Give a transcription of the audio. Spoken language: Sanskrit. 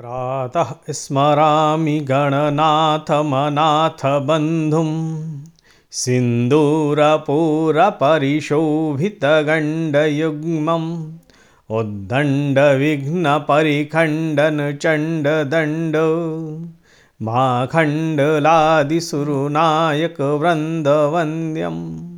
प्रातः स्मरामि गणनाथमनाथबन्धुं। सिन्दूरपूरपरिशोभितगण्डयुग्मम्। उद्दण्डविघ्नपरिखण्डनचण्डदण्ड। माखण्डलादिसुरुनायकवृन्दवन्द्यम्।